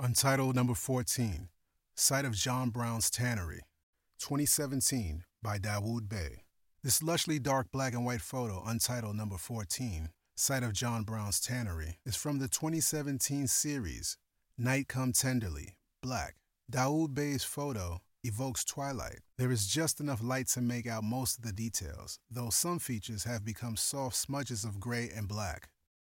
Untitled number 14, Site of John Brown's Tannery, 2017 by Dawoud Bey. This lushly dark black and white photo, untitled number 14, Site of John Brown's Tannery, is from the 2017 series Night Come Tenderly, Black. Dawoud Bey's photo evokes twilight. There is just enough light to make out most of the details, though some features have become soft smudges of gray and black.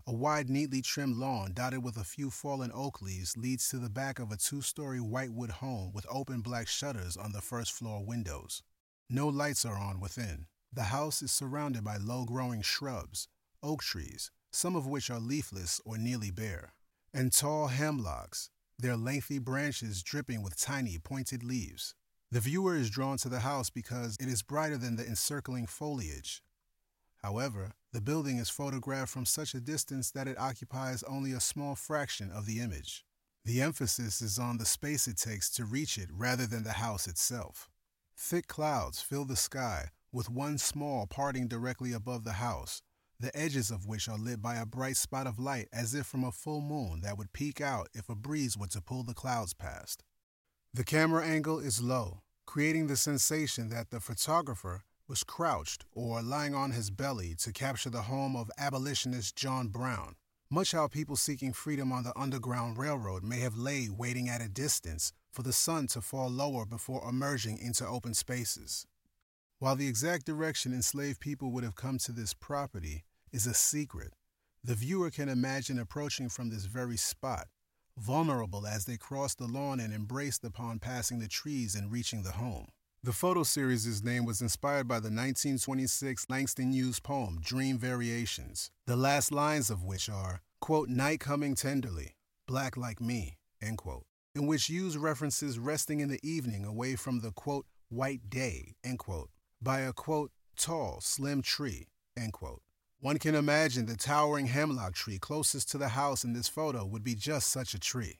A wide, neatly trimmed lawn dotted with a few fallen oak leaves leads to the back of a two story whitewood home with open black shutters on the first floor windows. No lights are on within. The house is surrounded by low growing shrubs, oak trees, some of which are leafless or nearly bare, and tall hemlocks, their lengthy branches dripping with tiny pointed leaves. The viewer is drawn to the house because it is brighter than the encircling foliage. However, the building is photographed from such a distance that it occupies only a small fraction of the image. The emphasis is on the space it takes to reach it rather than the house itself. Thick clouds fill the sky, with one small parting directly above the house, the edges of which are lit by a bright spot of light as if from a full moon that would peek out if a breeze were to pull the clouds past. The camera angle is low, creating the sensation that the photographer was crouched or lying on his belly to capture the home of abolitionist John Brown, much how people seeking freedom on the Underground Railroad may have lay waiting at a distance for the sun to fall lower before emerging into open spaces. While the exact direction enslaved people would have come to this property is a secret, the viewer can imagine approaching from this very spot, vulnerable as they crossed the lawn and embraced upon passing the trees and reaching the home. The photo series' name was inspired by the 1926 Langston Hughes poem Dream Variations, the last lines of which are, quote, Night coming tenderly, black like me, end quote, in which Hughes references resting in the evening away from the, quote, white day, end quote, by a, quote, tall, slim tree, end quote. One can imagine the towering hemlock tree closest to the house in this photo would be just such a tree.